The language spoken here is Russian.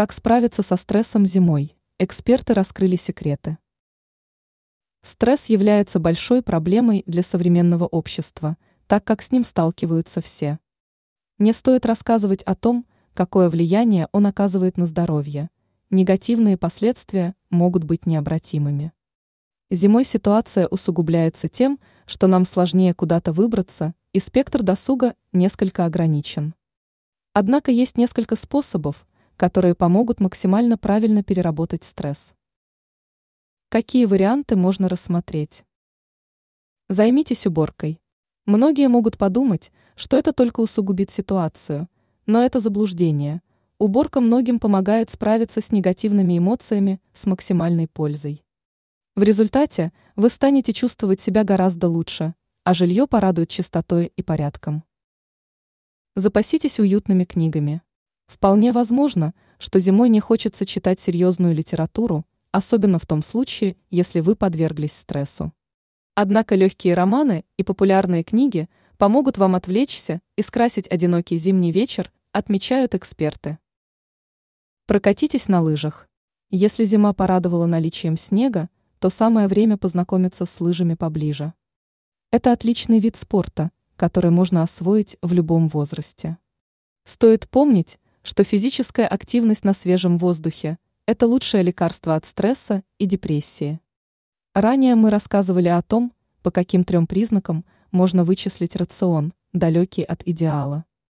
Как справиться со стрессом зимой? Эксперты раскрыли секреты. Стресс является большой проблемой для современного общества, так как с ним сталкиваются все. Не стоит рассказывать о том, какое влияние он оказывает на здоровье. Негативные последствия могут быть необратимыми. Зимой ситуация усугубляется тем, что нам сложнее куда-то выбраться, и спектр досуга несколько ограничен. Однако есть несколько способов, которые помогут максимально правильно переработать стресс. Какие варианты можно рассмотреть? Займитесь уборкой. Многие могут подумать, что это только усугубит ситуацию, но это заблуждение. Уборка многим помогает справиться с негативными эмоциями с максимальной пользой. В результате вы станете чувствовать себя гораздо лучше, а жилье порадует чистотой и порядком. Запаситесь уютными книгами. Вполне возможно, что зимой не хочется читать серьезную литературу, особенно в том случае, если вы подверглись стрессу. Однако легкие романы и популярные книги помогут вам отвлечься и скрасить одинокий зимний вечер, отмечают эксперты. Прокатитесь на лыжах. Если зима порадовала наличием снега, то самое время познакомиться с лыжами поближе. Это отличный вид спорта, который можно освоить в любом возрасте. Стоит помнить, что физическая активность на свежем воздухе – это лучшее лекарство от стресса и депрессии. Ранее мы рассказывали о том, по каким трем признакам можно вычислить рацион, далекий от идеала.